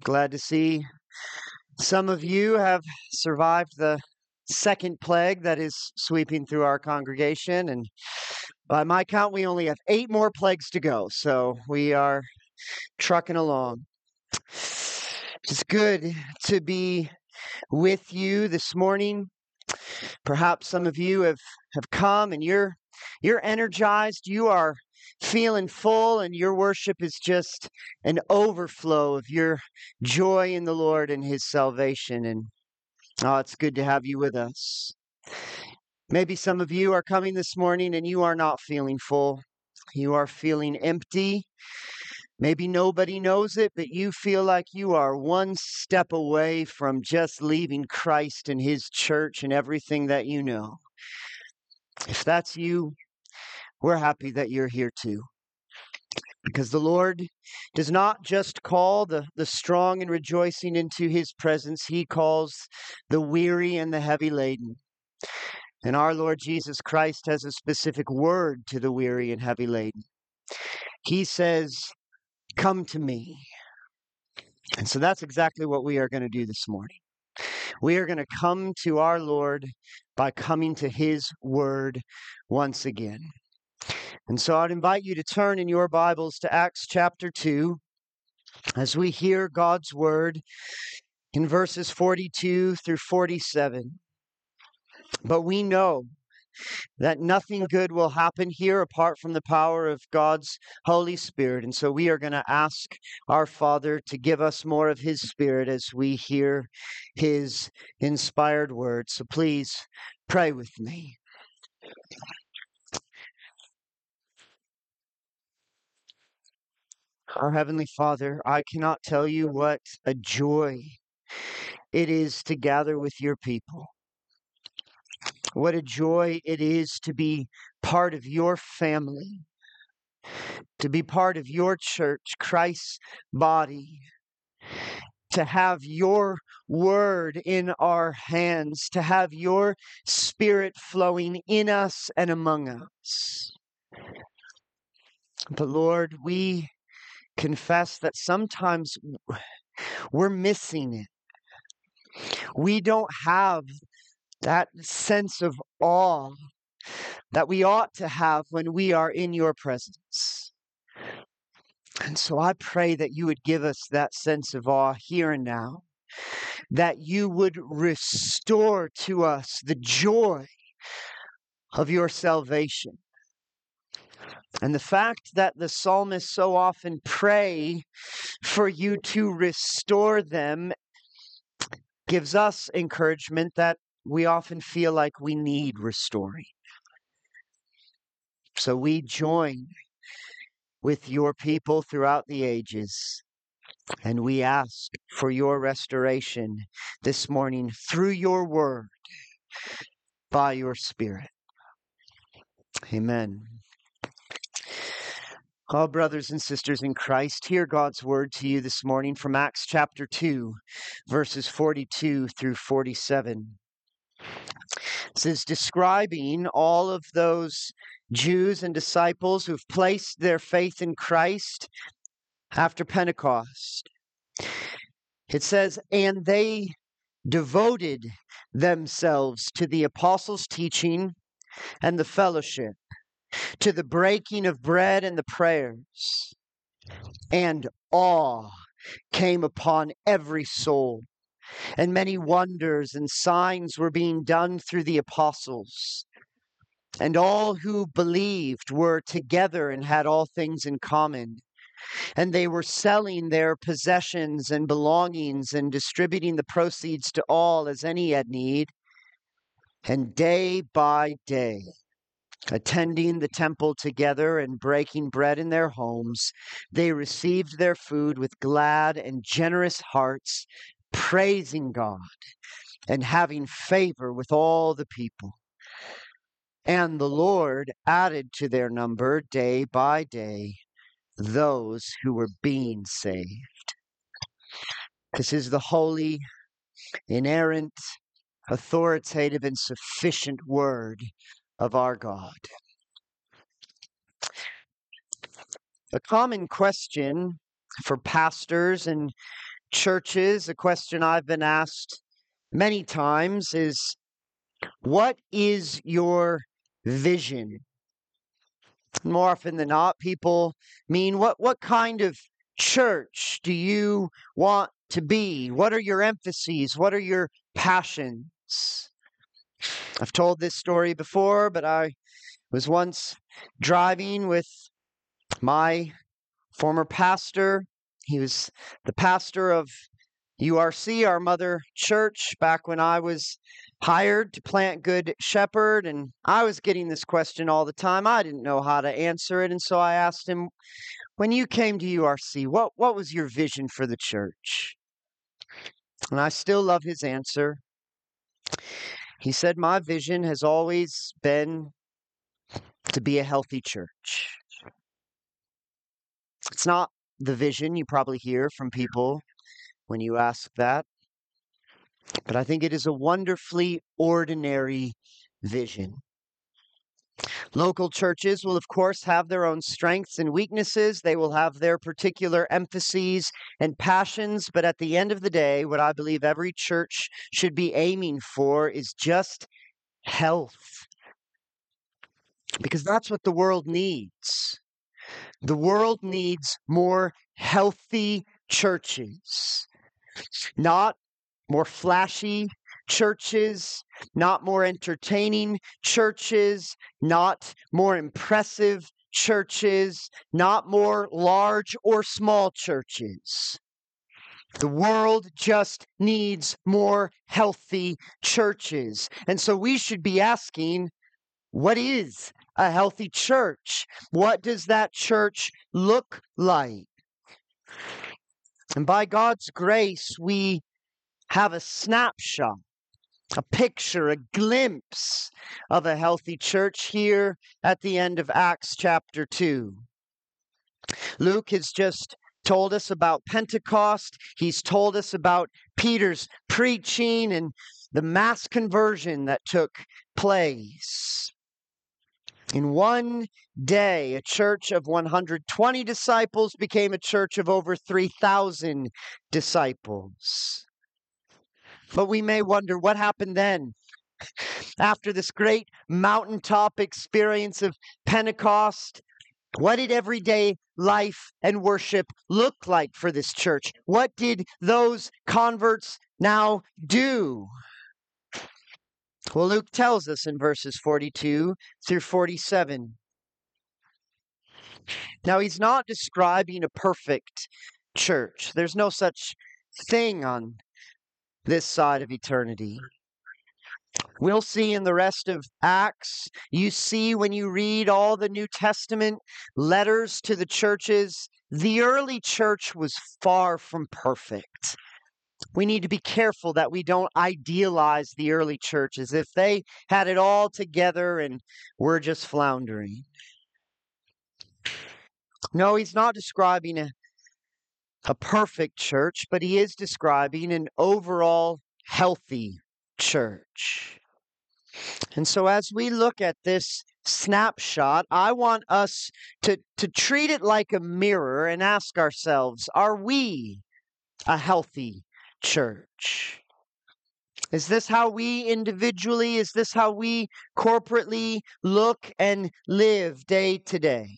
Glad to see some of you have survived the second plague that is sweeping through our congregation. And by my count, we only have eight more plagues to go. So we are trucking along. It's good to be with you this morning. Perhaps some of you have, have come and you're you're energized. You are feeling full, and your worship is just an overflow of your joy in the Lord and His salvation. And oh, it's good to have you with us. Maybe some of you are coming this morning and you are not feeling full. You are feeling empty. Maybe nobody knows it, but you feel like you are one step away from just leaving Christ and His church and everything that you know. If that's you, we're happy that you're here too. Because the Lord does not just call the, the strong and rejoicing into his presence, he calls the weary and the heavy laden. And our Lord Jesus Christ has a specific word to the weary and heavy laden. He says, Come to me. And so that's exactly what we are going to do this morning. We are going to come to our Lord by coming to his word once again. And so I'd invite you to turn in your Bibles to Acts chapter 2 as we hear God's word in verses 42 through 47. But we know that nothing good will happen here apart from the power of God's Holy Spirit. And so we are going to ask our Father to give us more of His Spirit as we hear His inspired word. So please pray with me. Our Heavenly Father, I cannot tell you what a joy it is to gather with your people. What a joy it is to be part of your family, to be part of your church, Christ's body, to have your word in our hands, to have your spirit flowing in us and among us. But Lord, we confess that sometimes we're missing it. We don't have that sense of awe that we ought to have when we are in your presence. And so I pray that you would give us that sense of awe here and now, that you would restore to us the joy of your salvation, and the fact that the psalmists so often pray for you to restore them gives us encouragement that we often feel like we need restoring. So we join with your people throughout the ages. And we ask for your restoration this morning through your word by your spirit. Amen. Oh, brothers and sisters in Christ, hear God's word to you this morning from Acts chapter 2, verses 42 through 47. This is describing all of those Jews and disciples who've placed their faith in Christ after Pentecost. It says, and they devoted themselves to the apostles' teaching and the fellowship to the breaking of bread and the prayers. And awe came upon every soul, and many wonders and signs were being done through the apostles. And all who believed were together and had all things in common. And they were selling their possessions and belongings and distributing the proceeds to all as any had need. And day by day, attending the temple together and breaking bread in their homes, they received their food with glad and generous hearts, praising God and having favor with all the people. And the Lord added to their number day by day those who were being saved. This is the holy, inerrant, authoritative, and sufficient word of our God. A common question for pastors and churches, a question I've been asked many times is what is your vision? More often than not, people mean what what kind of church do you want to be? What are your emphases? What are your passions? I've told this story before, but I was once driving with my former pastor. He was the pastor of URC, our mother church, back when I was hired to plant Good Shepherd. And I was getting this question all the time. I didn't know how to answer it. And so I asked him, When you came to URC, what, what was your vision for the church? And I still love his answer. He said, My vision has always been to be a healthy church. It's not the vision you probably hear from people when you ask that, but I think it is a wonderfully ordinary vision. Local churches will, of course, have their own strengths and weaknesses. They will have their particular emphases and passions. But at the end of the day, what I believe every church should be aiming for is just health. Because that's what the world needs. The world needs more healthy churches, not more flashy churches, not more entertaining churches, not more impressive churches, not more large or small churches. The world just needs more healthy churches. And so we should be asking what is a healthy church? What does that church look like? And by God's grace, we have a snapshot, a picture, a glimpse of a healthy church here at the end of Acts chapter 2. Luke has just told us about Pentecost. He's told us about Peter's preaching and the mass conversion that took place. In one day, a church of 120 disciples became a church of over 3,000 disciples. But we may wonder what happened then. After this great mountaintop experience of Pentecost, what did everyday life and worship look like for this church? What did those converts now do? Well, Luke tells us in verses 42 through 47. Now, he's not describing a perfect church. There's no such thing on this side of eternity. We'll see in the rest of Acts. You see, when you read all the New Testament letters to the churches, the early church was far from perfect we need to be careful that we don't idealize the early church as if they had it all together and we're just floundering. No, he's not describing a, a perfect church, but he is describing an overall healthy church. And so, as we look at this snapshot, I want us to, to treat it like a mirror and ask ourselves are we a healthy church? Is this how we individually, is this how we corporately look and live day to day?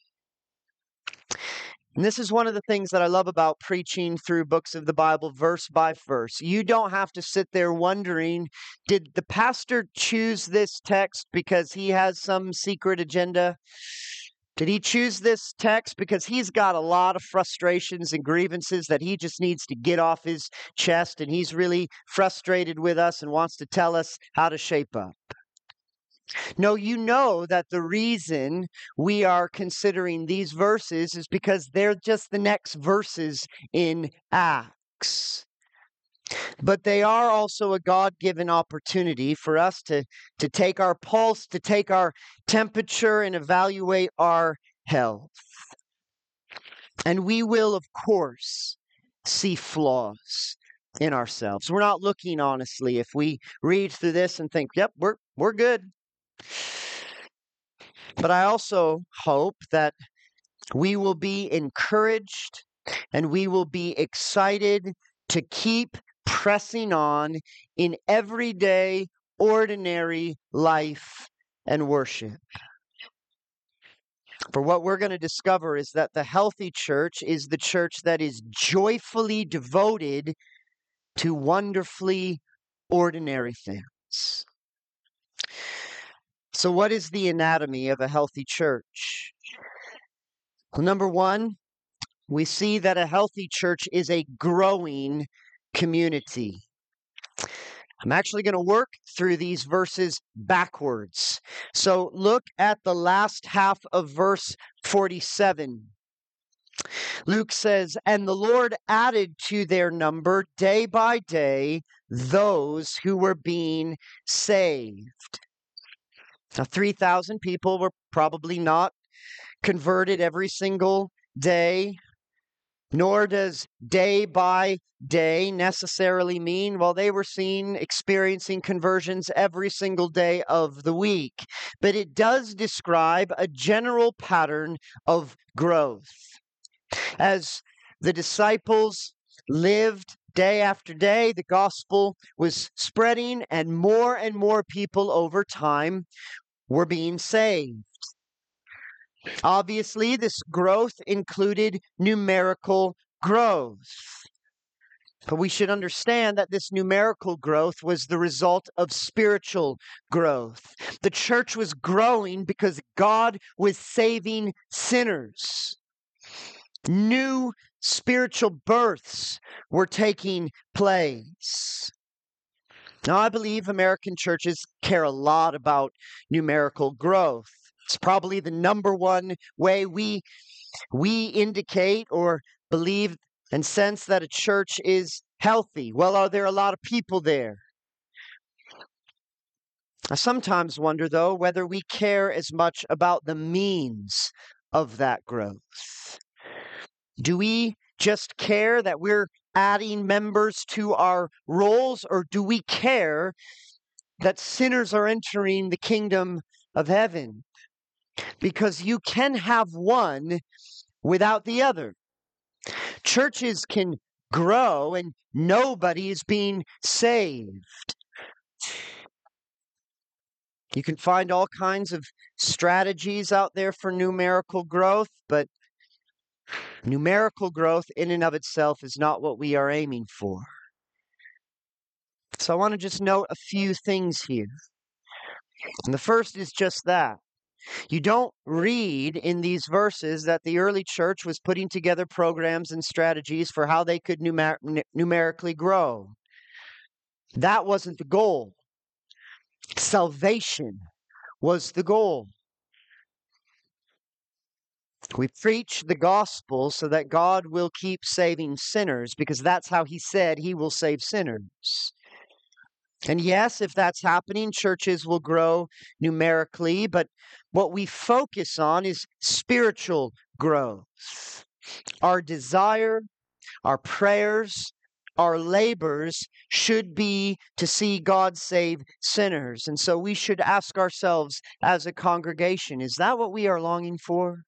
And this is one of the things that I love about preaching through books of the Bible, verse by verse. You don't have to sit there wondering did the pastor choose this text because he has some secret agenda? Did he choose this text because he's got a lot of frustrations and grievances that he just needs to get off his chest and he's really frustrated with us and wants to tell us how to shape up? No, you know that the reason we are considering these verses is because they're just the next verses in Acts but they are also a God given opportunity for us to, to take our pulse, to take our temperature, and evaluate our health. And we will, of course, see flaws in ourselves. We're not looking honestly if we read through this and think, yep, we're, we're good. But I also hope that we will be encouraged and we will be excited to keep pressing on in everyday, ordinary life and worship. For what we're going to discover is that the healthy church is the church that is joyfully devoted to wonderfully ordinary things. So, what is the anatomy of a healthy church? Well, number one, we see that a healthy church is a growing community. I'm actually going to work through these verses backwards. So look at the last half of verse 47. Luke says, And the Lord added to their number day by day those who were being saved. Now, 3,000 people were probably not converted every single day, nor does day by day necessarily mean, well, they were seen experiencing conversions every single day of the week. But it does describe a general pattern of growth. As the disciples lived day after day, the gospel was spreading, and more and more people over time were being saved. Obviously, this growth included numerical growth. But we should understand that this numerical growth was the result of spiritual growth. The church was growing because God was saving sinners. New spiritual births were taking place. Now, I believe American churches care a lot about numerical growth. It's probably the number one way we we indicate or believe and sense that a church is healthy. Well, are there a lot of people there? I sometimes wonder, though, whether we care as much about the means of that growth. Do we just care that we're adding members to our rolls, or do we care that sinners are entering the kingdom of heaven? Because you can have one without the other. Churches can grow and nobody is being saved. You can find all kinds of strategies out there for numerical growth, but numerical growth in and of itself is not what we are aiming for. So I want to just note a few things here. And the first is just that. You don't read in these verses that the early church was putting together programs and strategies for how they could numer- numerically grow. That wasn't the goal. Salvation was the goal. We preach the gospel so that God will keep saving sinners because that's how He said He will save sinners. And yes, if that's happening, churches will grow numerically, but what we focus on is spiritual growth. Our desire, our prayers, our labors should be to see God save sinners. And so we should ask ourselves as a congregation is that what we are longing for?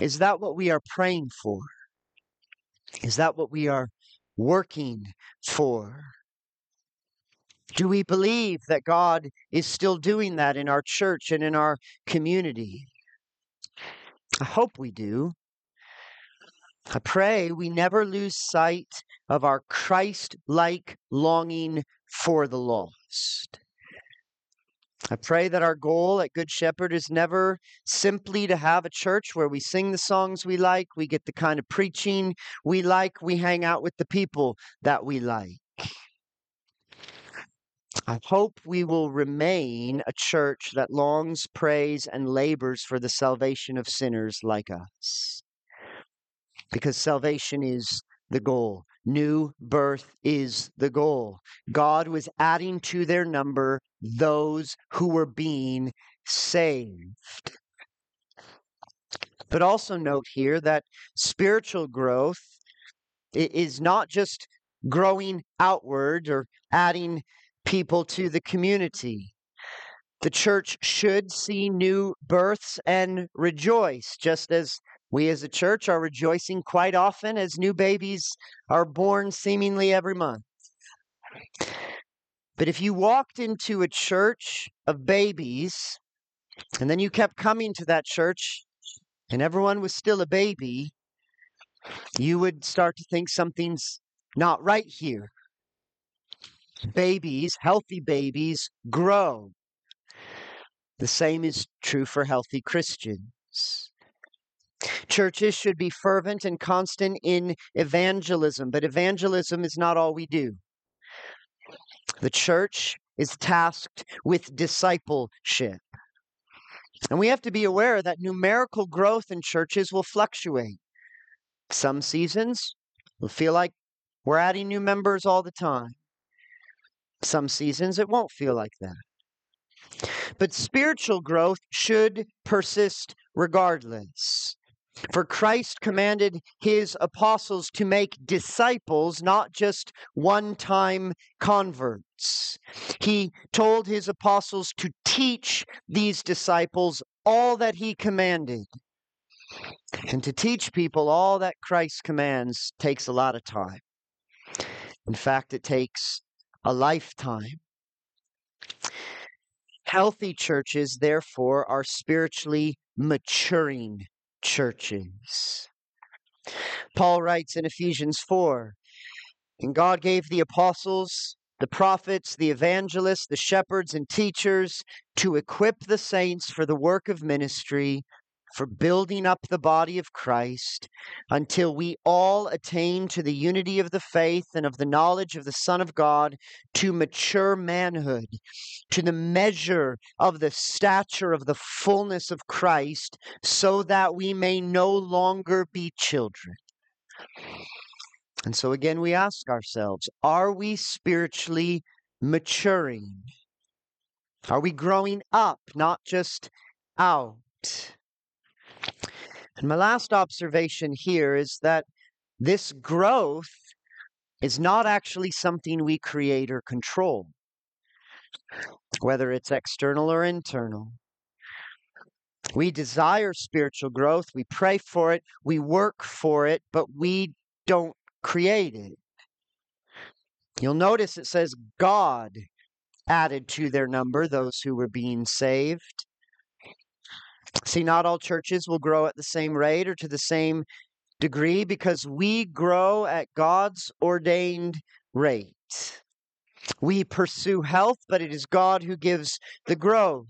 Is that what we are praying for? Is that what we are working for? Do we believe that God is still doing that in our church and in our community? I hope we do. I pray we never lose sight of our Christ like longing for the lost. I pray that our goal at Good Shepherd is never simply to have a church where we sing the songs we like, we get the kind of preaching we like, we hang out with the people that we like. I hope we will remain a church that longs, prays, and labors for the salvation of sinners like us. Because salvation is the goal. New birth is the goal. God was adding to their number those who were being saved. But also note here that spiritual growth is not just growing outward or adding people to the community. The church should see new births and rejoice, just as We as a church are rejoicing quite often as new babies are born seemingly every month. But if you walked into a church of babies and then you kept coming to that church and everyone was still a baby, you would start to think something's not right here. Babies, healthy babies, grow. The same is true for healthy Christians. Churches should be fervent and constant in evangelism, but evangelism is not all we do. The church is tasked with discipleship. And we have to be aware that numerical growth in churches will fluctuate. Some seasons will feel like we're adding new members all the time. Some seasons it won't feel like that. But spiritual growth should persist regardless. For Christ commanded his apostles to make disciples, not just one time converts. He told his apostles to teach these disciples all that he commanded. And to teach people all that Christ commands takes a lot of time. In fact, it takes a lifetime. Healthy churches, therefore, are spiritually maturing churches. Paul writes in Ephesians 4 And God gave the apostles, the prophets, the evangelists, the shepherds, and teachers to equip the saints for the work of ministry for building up the body of Christ until we all attain to the unity of the faith and of the knowledge of the Son of God, to mature manhood, to the measure of the stature of the fullness of Christ, so that we may no longer be children. And so again, we ask ourselves are we spiritually maturing? Are we growing up, not just out? And my last observation here is that this growth is not actually something we create or control, whether it's external or internal. We desire spiritual growth, we pray for it, we work for it, but we don't create it. You'll notice it says God added to their number those who were being saved. See, not all churches will grow at the same rate or to the same degree because we grow at God's ordained rate. We pursue health, but it is God who gives the growth.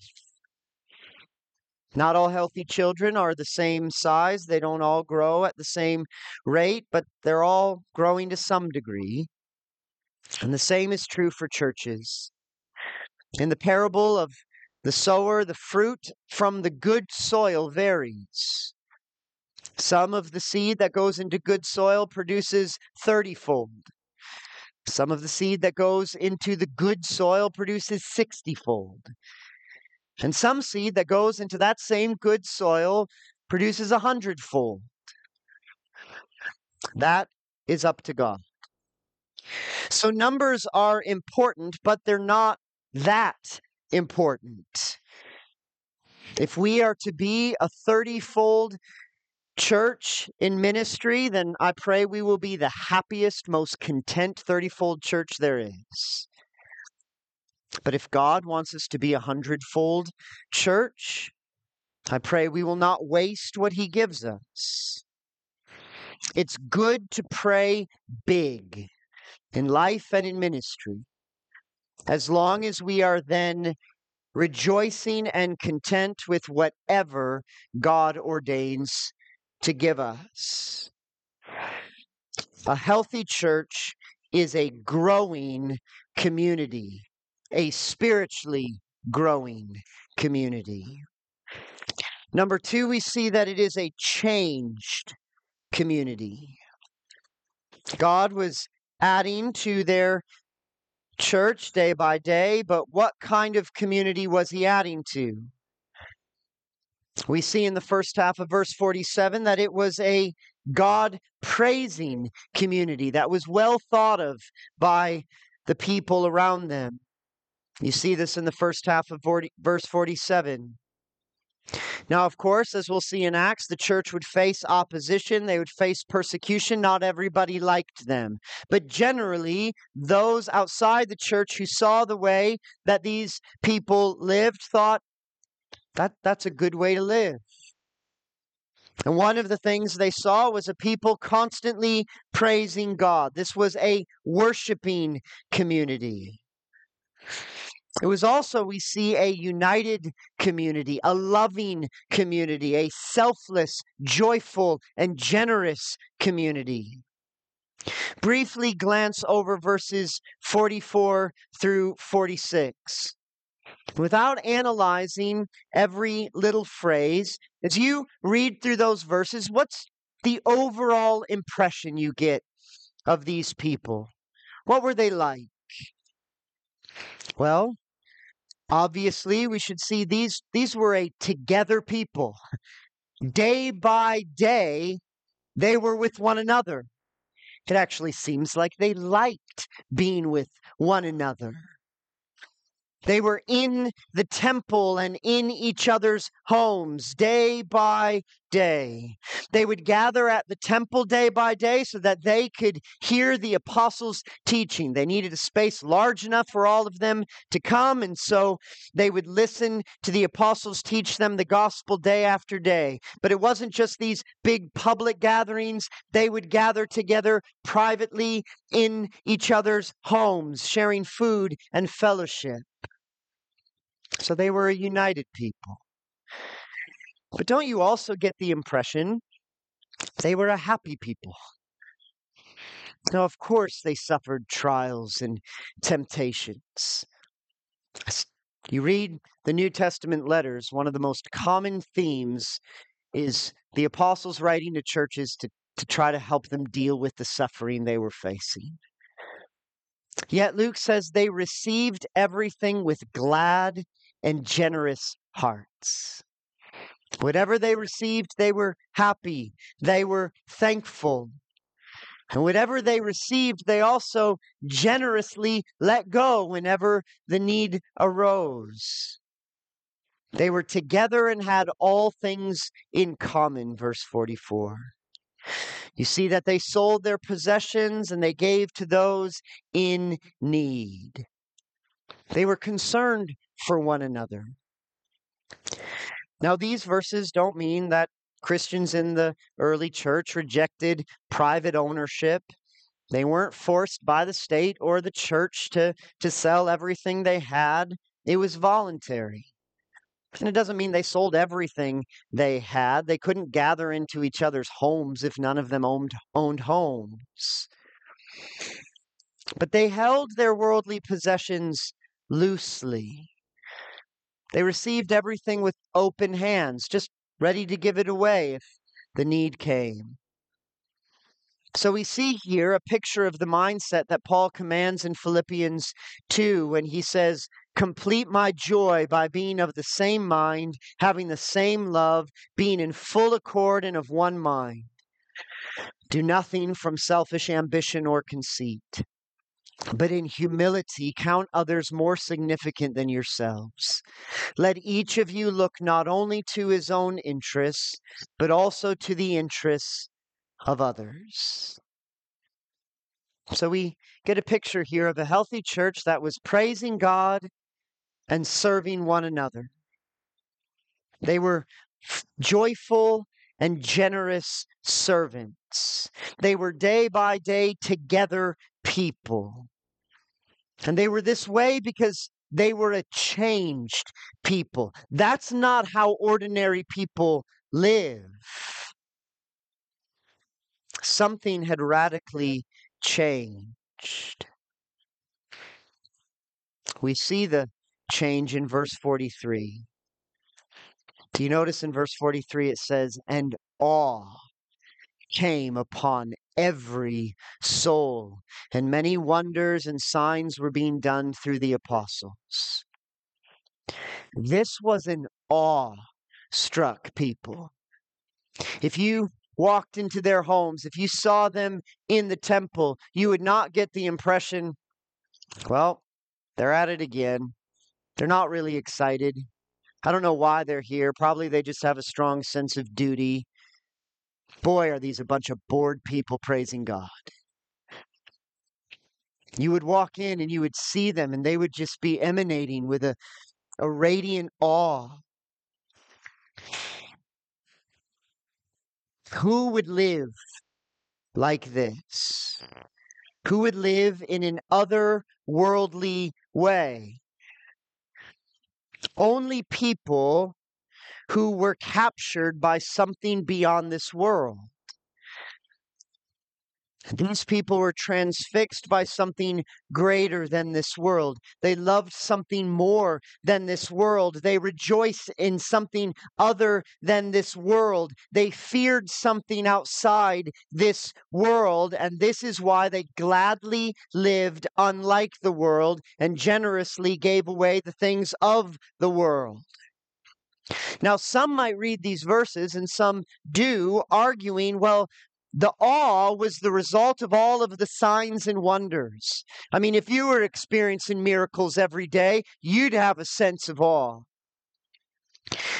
Not all healthy children are the same size. They don't all grow at the same rate, but they're all growing to some degree. And the same is true for churches. In the parable of the sower, the fruit from the good soil varies. Some of the seed that goes into good soil produces 30 fold. Some of the seed that goes into the good soil produces 60 fold. And some seed that goes into that same good soil produces a hundredfold. That is up to God. So numbers are important, but they're not that important. If we are to be a 30 fold church in ministry, then I pray we will be the happiest, most content 30 fold church there is. But if God wants us to be a hundredfold church, I pray we will not waste what He gives us. It's good to pray big in life and in ministry as long as we are then rejoicing and content with whatever God ordains to give us. A healthy church is a growing community, a spiritually growing community. Number two, we see that it is a changed community. God was adding to their church day by day, but what kind of community was he adding to? We see in the first half of verse 47 that it was a God praising community that was well thought of by the people around them. You see this in the first half of 40, verse 47. Now, of course, as we'll see in Acts, the church would face opposition, they would face persecution. Not everybody liked them. But generally, those outside the church who saw the way that these people lived thought that that's a good way to live. And one of the things they saw was a people constantly praising God. This was a worshiping community. It was also, we see, a united community, a loving community, a selfless, joyful, and generous community. Briefly glance over verses 44 through 46. Without analyzing every little phrase, as you read through those verses, what's the overall impression you get of these people? What were they like? Well, obviously we should see these these were a together people. Day by day they were with one another. It actually seems like they liked being with one another they were in the temple and in each other's homes day by day. They would gather at the temple day by day so that they could hear the apostles' teaching. They needed a space large enough for all of them to come, and so they would listen to the apostles teach them the gospel day after day. But it wasn't just these big public gatherings, they would gather together privately in each other's homes, sharing food and fellowship. So they were a united people. But don't you also get the impression they were a happy people? Now, of course, they suffered trials and temptations. You read the New Testament letters, one of the most common themes is the apostles writing to churches to, to try to help them deal with the suffering they were facing. Yet Luke says they received everything with glad and generous hearts. Whatever they received, they were happy, they were thankful. And whatever they received, they also generously let go whenever the need arose. They were together and had all things in common, verse 44. You see that they sold their possessions and they gave to those in need. They were concerned for one another. Now, these verses don't mean that Christians in the early church rejected private ownership. They weren't forced by the state or the church to, to sell everything they had. It was voluntary. And it doesn't mean they sold everything they had. They couldn't gather into each other's homes if none of them owned, owned homes. But they held their worldly possessions loosely. They received everything with open hands, just ready to give it away if the need came. So we see here a picture of the mindset that Paul commands in Philippians 2 when he says, Complete my joy by being of the same mind, having the same love, being in full accord and of one mind. Do nothing from selfish ambition or conceit but in humility count others more significant than yourselves. Let each of you look not only to his own interests, but also to the interests of others. So we get a picture here of a healthy church that was praising God and serving one another. They were joyful and generous servants. They were day by day together people. And they were this way because they were a changed people. That's not how ordinary people live. Something had radically changed. We see the change in verse 43. Do you notice in verse 43 it says, and awe came upon every soul, and many wonders and signs were being done through the apostles. This was an awe struck people. If you walked into their homes, if you saw them in the temple, you would not get the impression, well, they're at it again. They're not really excited. I don't know why they're here. Probably they just have a strong sense of duty. Boy, are these a bunch of bored people praising God. You would walk in and you would see them, and they would just be emanating with a, a radiant awe. Who would live like this? Who would live in an otherworldly way? Only people who were captured by something beyond this world. These people were transfixed by something greater than this world. They loved something more than this world. They rejoiced in something other than this world. They feared something outside this world. And this is why they gladly lived unlike the world and generously gave away the things of the world. Now, some might read these verses, and some do, arguing, well, the awe was the result of all of the signs and wonders. I mean, if you were experiencing miracles every day, you'd have a sense of awe.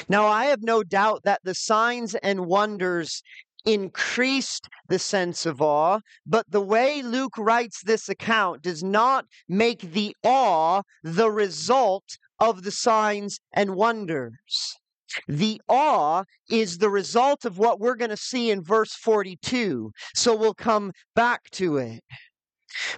Now, I have no doubt that the signs and wonders increased the sense of awe, but the way Luke writes this account does not make the awe the result of the signs and wonders. The awe is the result of what we're going to see in verse 42. So we'll come back to it.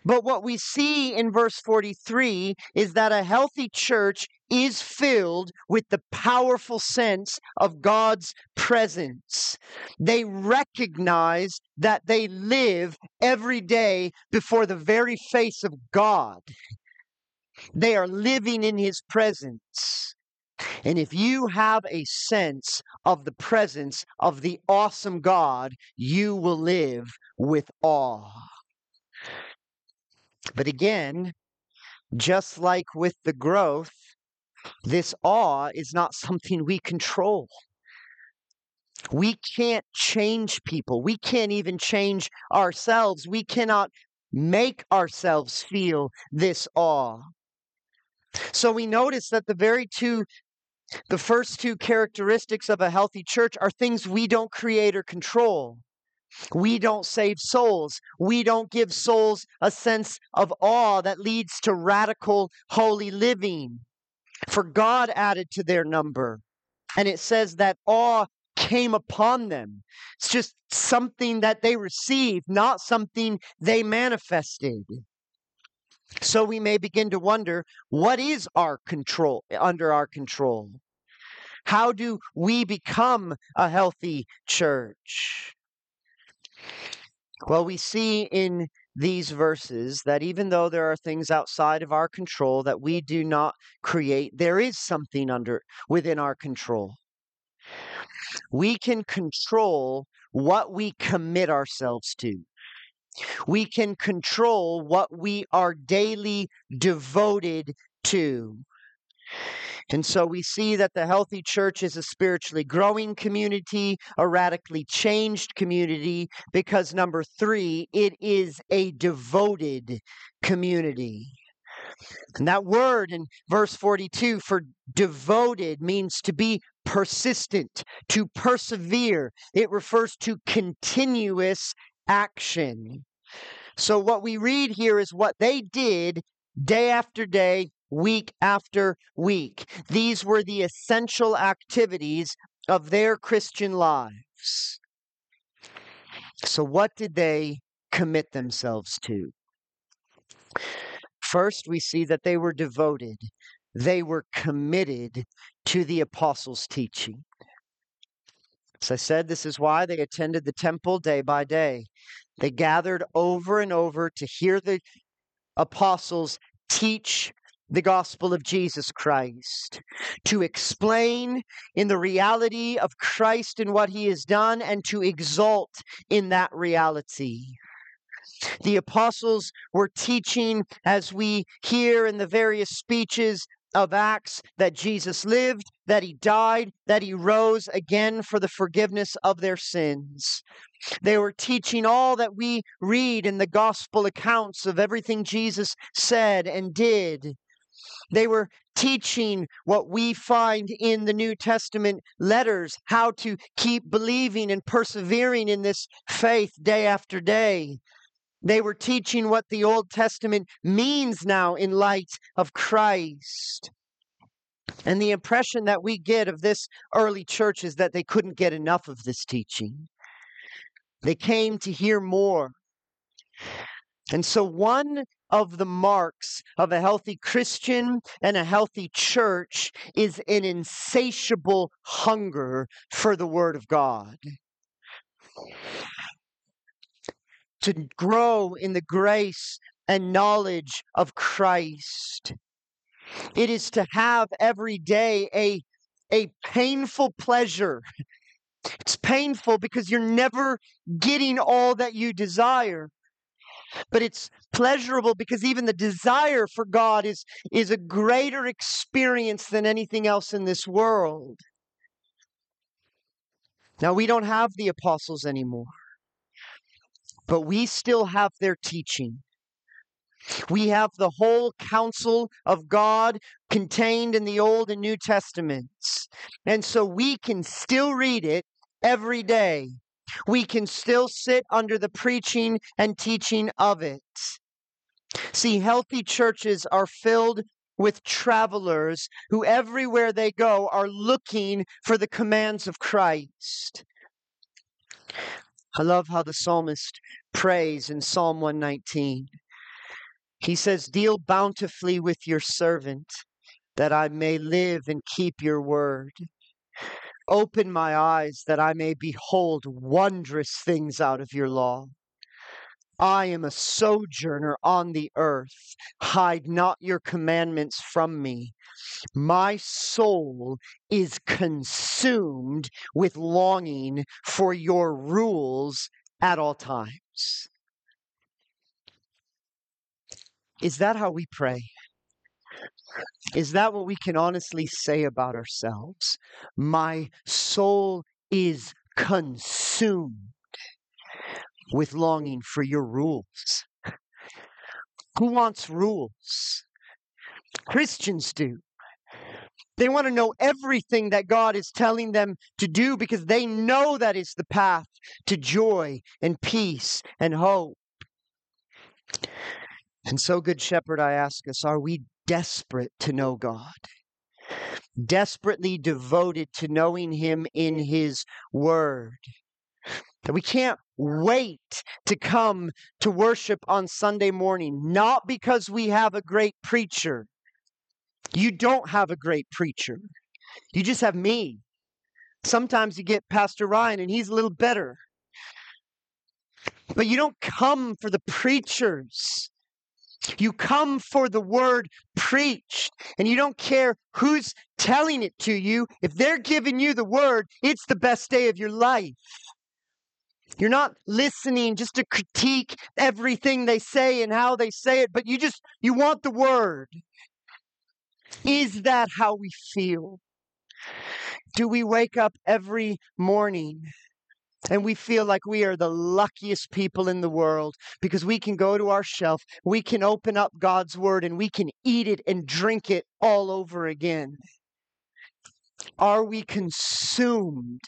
But what we see in verse 43 is that a healthy church is filled with the powerful sense of God's presence. They recognize that they live every day before the very face of God. They are living in His presence. And if you have a sense of the presence of the awesome God, you will live with awe. But again, just like with the growth, this awe is not something we control. We can't change people. We can't even change ourselves. We cannot make ourselves feel this awe. So we notice that the very two the first two characteristics of a healthy church are things we don't create or control. We don't save souls. We don't give souls a sense of awe that leads to radical holy living. For God added to their number. And it says that awe came upon them. It's just something that they received, not something they manifested. So we may begin to wonder what is our control under our control? How do we become a healthy church? Well, we see in these verses that even though there are things outside of our control that we do not create, there is something under within our control. We can control what we commit ourselves to. We can control what we are daily devoted to. And so we see that the healthy church is a spiritually growing community, a radically changed community, because number three, it is a devoted community. And that word in verse 42 for devoted means to be persistent, to persevere. It refers to continuous action. So, what we read here is what they did day after day, week after week. These were the essential activities of their Christian lives. So, what did they commit themselves to? First, we see that they were devoted, they were committed to the apostles' teaching. As I said, this is why they attended the temple day by day. They gathered over and over to hear the apostles teach the gospel of Jesus Christ, to explain in the reality of Christ and what he has done, and to exalt in that reality. The apostles were teaching, as we hear in the various speeches of Acts that Jesus lived, that he died, that he rose again for the forgiveness of their sins. They were teaching all that we read in the gospel accounts of everything Jesus said and did. They were teaching what we find in the New Testament letters how to keep believing and persevering in this faith day after day. They were teaching what the Old Testament means now in light of Christ. And the impression that we get of this early church is that they couldn't get enough of this teaching. They came to hear more. And so, one of the marks of a healthy Christian and a healthy church is an insatiable hunger for the Word of God. To grow in the grace and knowledge of Christ. It is to have every day a, a painful pleasure. It's painful because you're never getting all that you desire. But it's pleasurable because even the desire for God is, is a greater experience than anything else in this world. Now, we don't have the apostles anymore, but we still have their teaching. We have the whole counsel of God contained in the Old and New Testaments. And so we can still read it every day. We can still sit under the preaching and teaching of it. See, healthy churches are filled with travelers who everywhere they go are looking for the commands of Christ. I love how the psalmist prays in Psalm 119. He says, Deal bountifully with your servant, that I may live and keep your word. Open my eyes, that I may behold wondrous things out of your law. I am a sojourner on the earth. Hide not your commandments from me. My soul is consumed with longing for your rules at all times. Is that how we pray? Is that what we can honestly say about ourselves? My soul is consumed with longing for your rules. Who wants rules? Christians do. They want to know everything that God is telling them to do because they know that is the path to joy and peace and hope. And so, Good Shepherd, I ask us are we desperate to know God? Desperately devoted to knowing Him in His Word? That we can't wait to come to worship on Sunday morning, not because we have a great preacher. You don't have a great preacher, you just have me. Sometimes you get Pastor Ryan, and he's a little better. But you don't come for the preachers. You come for the word preached, and you don't care who's telling it to you. If they're giving you the word, it's the best day of your life. You're not listening just to critique everything they say and how they say it, but you just you want the word. Is that how we feel? Do we wake up every morning and we feel like we are the luckiest people in the world because we can go to our shelf, we can open up God's word, and we can eat it and drink it all over again. Are we consumed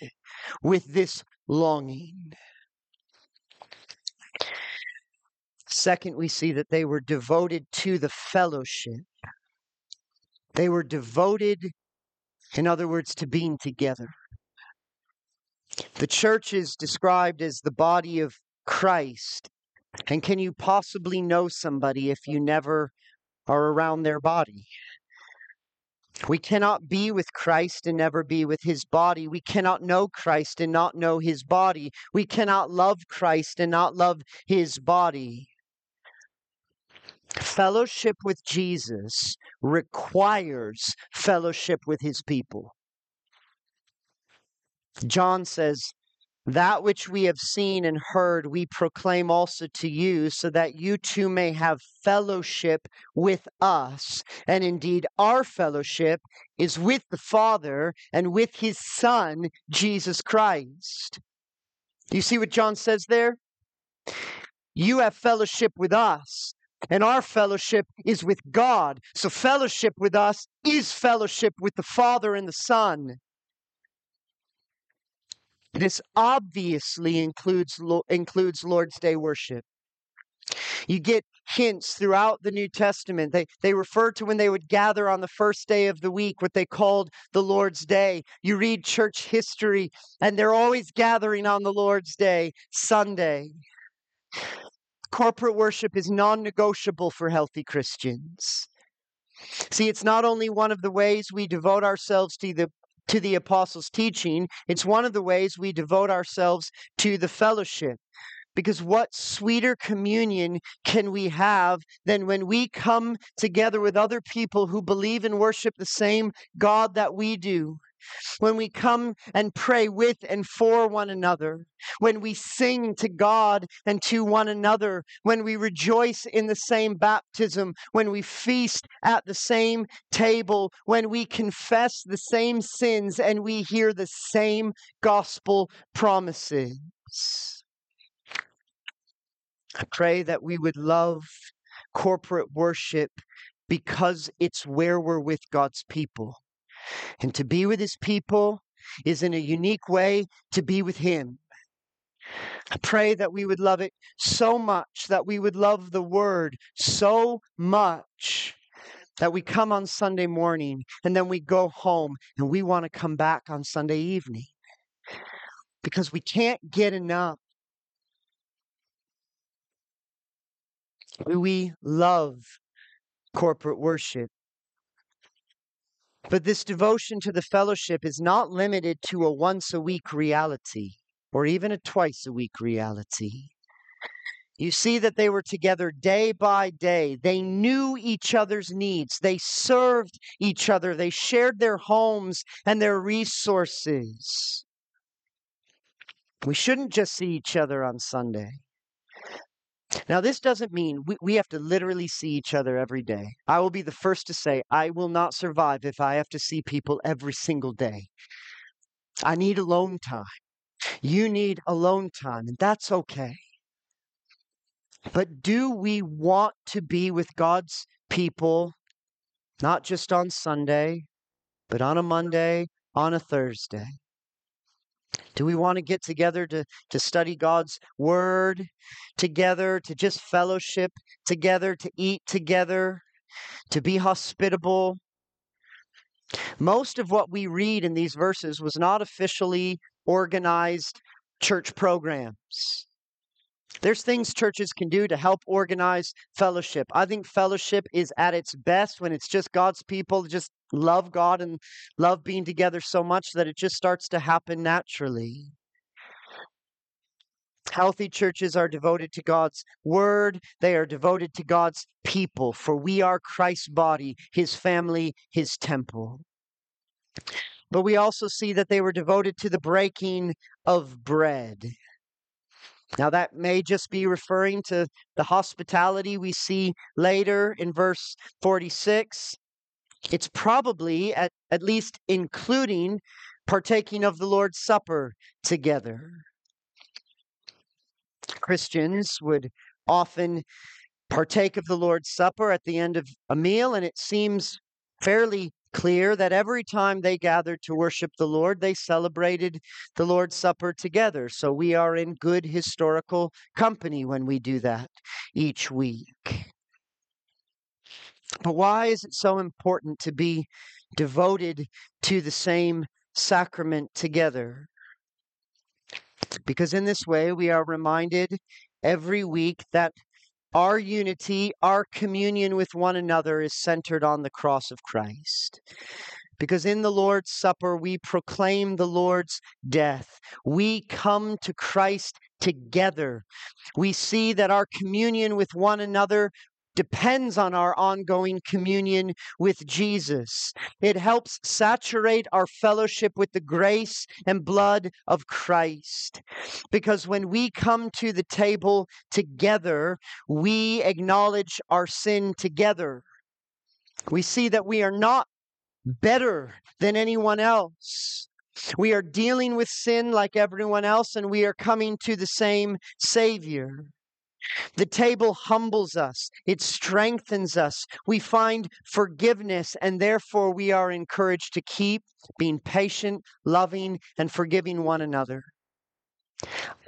with this longing? Second, we see that they were devoted to the fellowship. They were devoted, in other words, to being together. The church is described as the body of Christ. And can you possibly know somebody if you never are around their body? We cannot be with Christ and never be with his body. We cannot know Christ and not know his body. We cannot love Christ and not love his body. Fellowship with Jesus requires fellowship with his people. John says, That which we have seen and heard, we proclaim also to you, so that you too may have fellowship with us. And indeed, our fellowship is with the Father and with his Son, Jesus Christ. You see what John says there? You have fellowship with us. And our fellowship is with God. So, fellowship with us is fellowship with the Father and the Son. This obviously includes, includes Lord's Day worship. You get hints throughout the New Testament. They, they refer to when they would gather on the first day of the week, what they called the Lord's Day. You read church history, and they're always gathering on the Lord's Day, Sunday. Corporate worship is non negotiable for healthy Christians. See, it's not only one of the ways we devote ourselves to the to the apostles' teaching, it's one of the ways we devote ourselves to the fellowship. Because what sweeter communion can we have than when we come together with other people who believe and worship the same God that we do? When we come and pray with and for one another, when we sing to God and to one another, when we rejoice in the same baptism, when we feast at the same table, when we confess the same sins and we hear the same gospel promises. I pray that we would love corporate worship because it's where we're with God's people. And to be with his people is in a unique way to be with him. I pray that we would love it so much, that we would love the word so much that we come on Sunday morning and then we go home and we want to come back on Sunday evening because we can't get enough We love corporate worship. But this devotion to the fellowship is not limited to a once a week reality or even a twice a week reality. You see that they were together day by day. They knew each other's needs. They served each other. They shared their homes and their resources. We shouldn't just see each other on Sunday. Now, this doesn't mean we, we have to literally see each other every day. I will be the first to say, I will not survive if I have to see people every single day. I need alone time. You need alone time, and that's okay. But do we want to be with God's people, not just on Sunday, but on a Monday, on a Thursday? Do we want to get together to, to study God's word together, to just fellowship together, to eat together, to be hospitable? Most of what we read in these verses was not officially organized church programs. There's things churches can do to help organize fellowship. I think fellowship is at its best when it's just God's people just love God and love being together so much that it just starts to happen naturally. Healthy churches are devoted to God's word. They are devoted to God's people, for we are Christ's body, his family, his temple. But we also see that they were devoted to the breaking of bread. Now, that may just be referring to the hospitality we see later in verse 46. It's probably at, at least including partaking of the Lord's Supper together. Christians would often partake of the Lord's Supper at the end of a meal, and it seems fairly clear that every time they gathered to worship the Lord, they celebrated the Lord's Supper together. So we are in good historical company when we do that each week. But why is it so important to be devoted to the same sacrament together? Because in this way, we are reminded every week that our unity, our communion with one another is centered on the cross of Christ. Because in the Lord's Supper, we proclaim the Lord's death. We come to Christ together. We see that our communion with one another depends on our ongoing communion with Jesus. It helps saturate our fellowship with the grace and blood of Christ. Because when we come to the table together, we acknowledge our sin together. We see that we are not better than anyone else. We are dealing with sin like everyone else, and we are coming to the same Savior. The table humbles us, it strengthens us. We find forgiveness, and therefore we are encouraged to keep being patient, loving, and forgiving one another.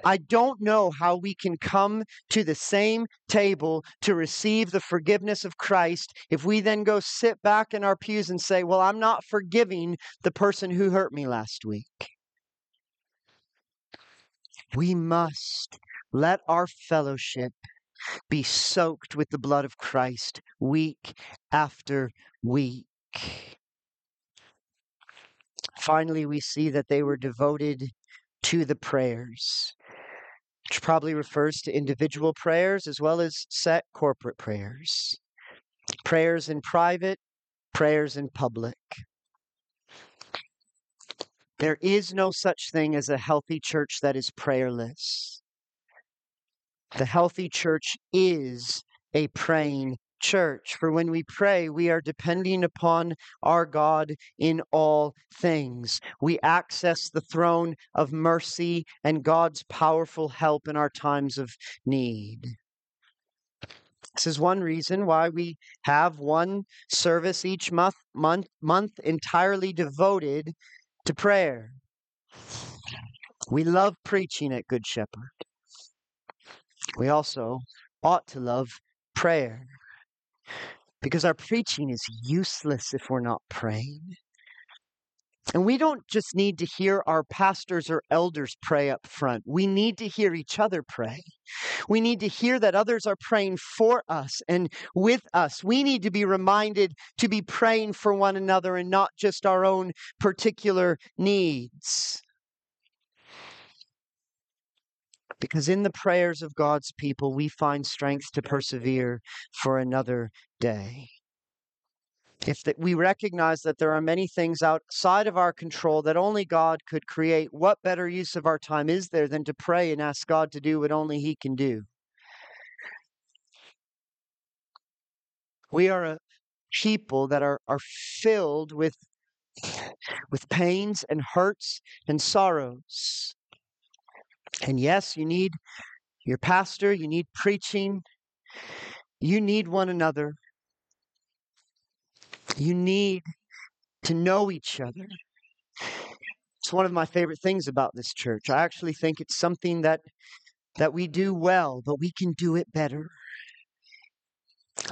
I don't know how we can come to the same table to receive the forgiveness of Christ if we then go sit back in our pews and say, Well, I'm not forgiving the person who hurt me last week. We must let our fellowship be soaked with the blood of Christ week after week. Finally, we see that they were devoted to the prayers, which probably refers to individual prayers as well as set corporate prayers. Prayers in private, prayers in public. There is no such thing as a healthy church that is prayerless. The healthy church is a praying church. For when we pray, we are depending upon our God in all things. We access the throne of mercy and God's powerful help in our times of need. This is one reason why we have one service each month, month, month entirely devoted to prayer. We love preaching at Good Shepherd. We also ought to love prayer because our preaching is useless if we're not praying. And we don't just need to hear our pastors or elders pray up front. We need to hear each other pray. We need to hear that others are praying for us and with us. We need to be reminded to be praying for one another and not just our own particular needs. Because in the prayers of God's people, we find strength to persevere for another day. If that we recognize that there are many things outside of our control that only God could create, what better use of our time is there than to pray and ask God to do what only He can do? We are a people that are, are filled with, with pains and hurts and sorrows. And yes, you need your pastor, you need preaching, you need one another. You need to know each other. It's one of my favorite things about this church. I actually think it's something that that we do well, but we can do it better.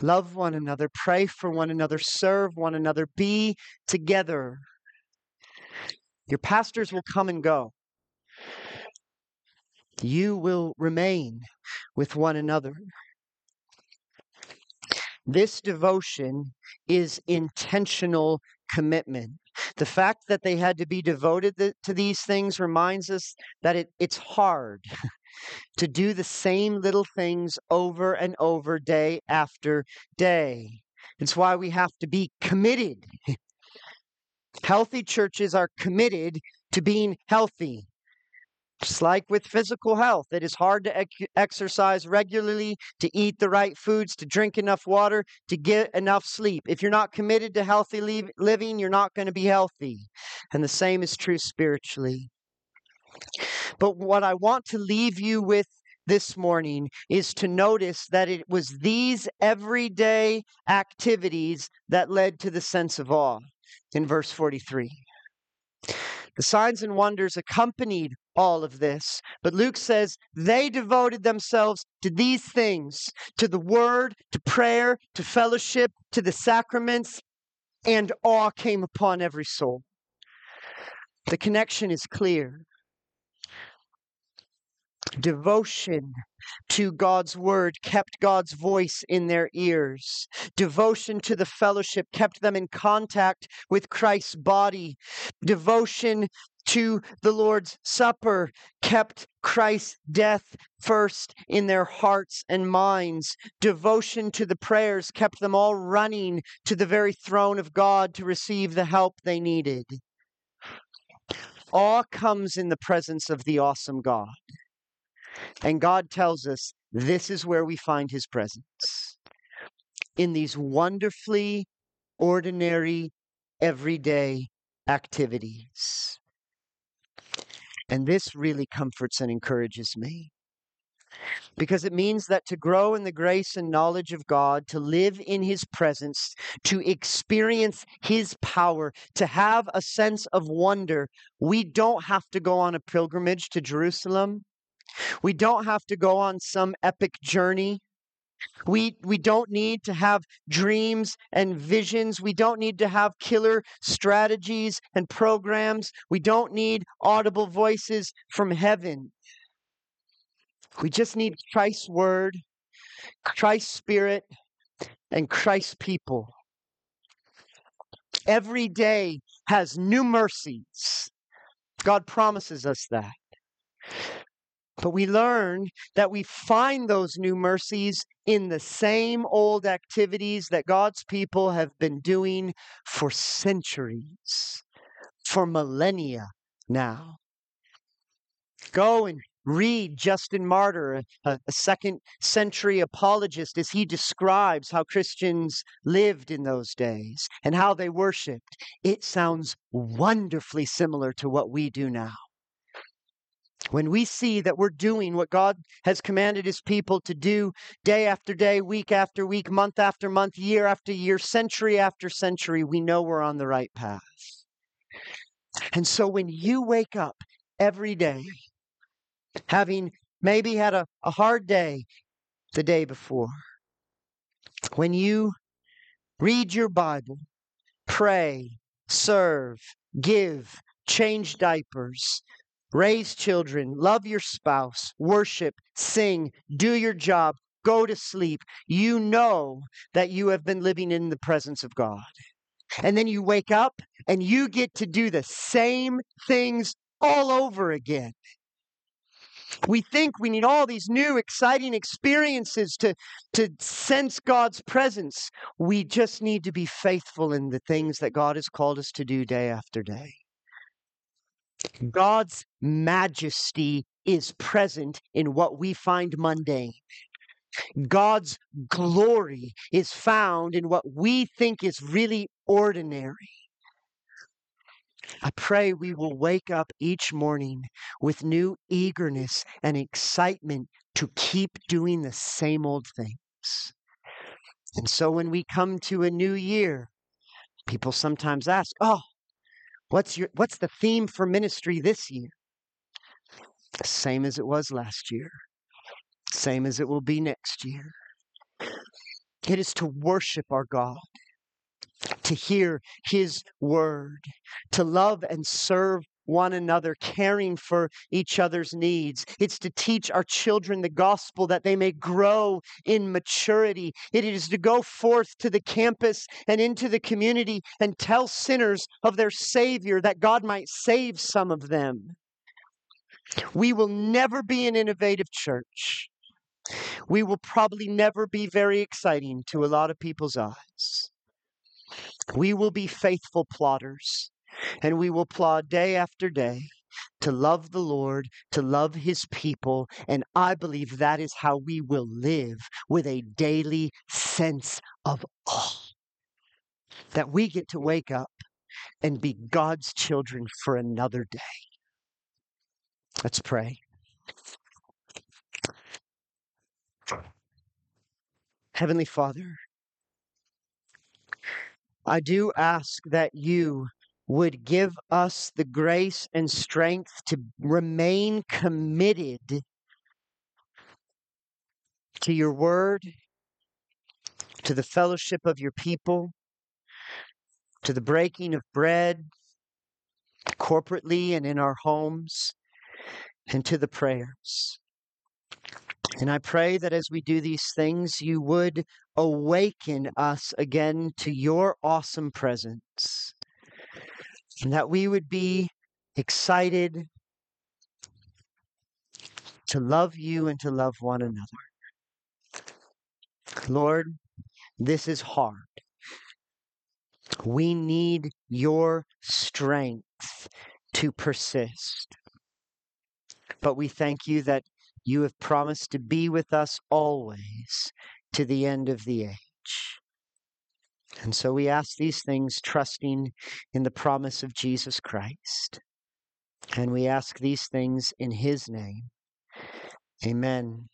Love one another, pray for one another, serve one another, be together. Your pastors will come and go you will remain with one another. This devotion is intentional commitment. The fact that they had to be devoted to these things reminds us that it, it's hard to do the same little things over and over, day after day. It's why we have to be committed. Healthy churches are committed to being healthy. Just like with physical health, it is hard to ec- exercise regularly, to eat the right foods, to drink enough water, to get enough sleep. If you're not committed to healthy le- living, you're not going to be healthy. And the same is true spiritually. But what I want to leave you with this morning is to notice that it was these everyday activities that led to the sense of awe in verse 43. The signs and wonders accompanied all of this. But Luke says they devoted themselves to these things to the word, to prayer, to fellowship, to the sacraments, and awe came upon every soul. The connection is clear. Devotion to God's word kept God's voice in their ears. Devotion to the fellowship kept them in contact with Christ's body. Devotion to the Lord's Supper kept Christ's death first in their hearts and minds. Devotion to the prayers kept them all running to the very throne of God to receive the help they needed. Awe comes in the presence of the awesome God. And God tells us this is where we find his presence in these wonderfully ordinary, everyday activities. And this really comforts and encourages me. because it means that to grow in the grace and knowledge of God, to live in His presence, to experience His power, to have a sense of wonder, we don't have to go on a pilgrimage to Jerusalem. We don't have to go on some epic journey. We, we don't need to have dreams and visions. We don't need to have killer strategies and programs. We don't need audible voices from heaven. We just need Christ's word, Christ's spirit, and Christ's people. Every day has new mercies. God promises us that. But we learn that we find those new mercies in the same old activities that God's people have been doing for centuries, for millennia now. Go and Read Justin Martyr, a, a, second century apologist, as he describes how Christians lived in those days and how they worshiped. It sounds wonderfully similar to what we do now. When we see that we're doing what God has commanded his people to do day after day, week after week, month after month, year after year, century after century, we know we're on the right path. And so when you wake up every day having maybe had a, a hard day the day before. When you read your Bible, pray, serve, give, change diapers, raise children, love your spouse, worship, sing, do your job, go to sleep, you know that you have been living in the presence of God. And then you wake up and you get to do the same things all over again. We think we need all these new, exciting experiences to, to sense God's presence. We just need to be faithful in the things that God has called us to do day after day. God's majesty is present in what we find mundane. God's glory is found in what we think is really ordinary. I pray we will wake up each morning with new eagerness and excitement to keep doing the same old things. And so when we come to a new year, people sometimes ask, "Oh, what's your what's the theme for ministry this year?" Same as it was last year. Same as it will be next year. It is to worship our God to hear his word, to love and serve one another, caring for each other's needs. It's to teach our children the gospel that they may grow in maturity. It is to go forth to the campus and into the community and tell sinners of their Savior that God might save some of them. We will never be an innovative church. We will probably never be very exciting to a lot of people's eyes. We will be faithful plodders, and we will plod day after day to love the Lord, to love his people, and I believe that is how we will live with a daily sense of awe. That we get to wake up and be God's children for another day. Let's pray. Heavenly Father, I do ask that you would give us the grace and strength to remain committed to your word, to the fellowship of your people, to the breaking of bread corporately and in our homes, and to the prayers. And I pray that as we do these things, you would awaken us again to your awesome presence. And that we would be excited to love you and to love one another. Lord, this is hard. We need your strength to persist. But we thank you that you have promised to be with us always to the end of the age. And so we ask these things, trusting in the promise of Jesus Christ. And we ask these things in his name. Amen.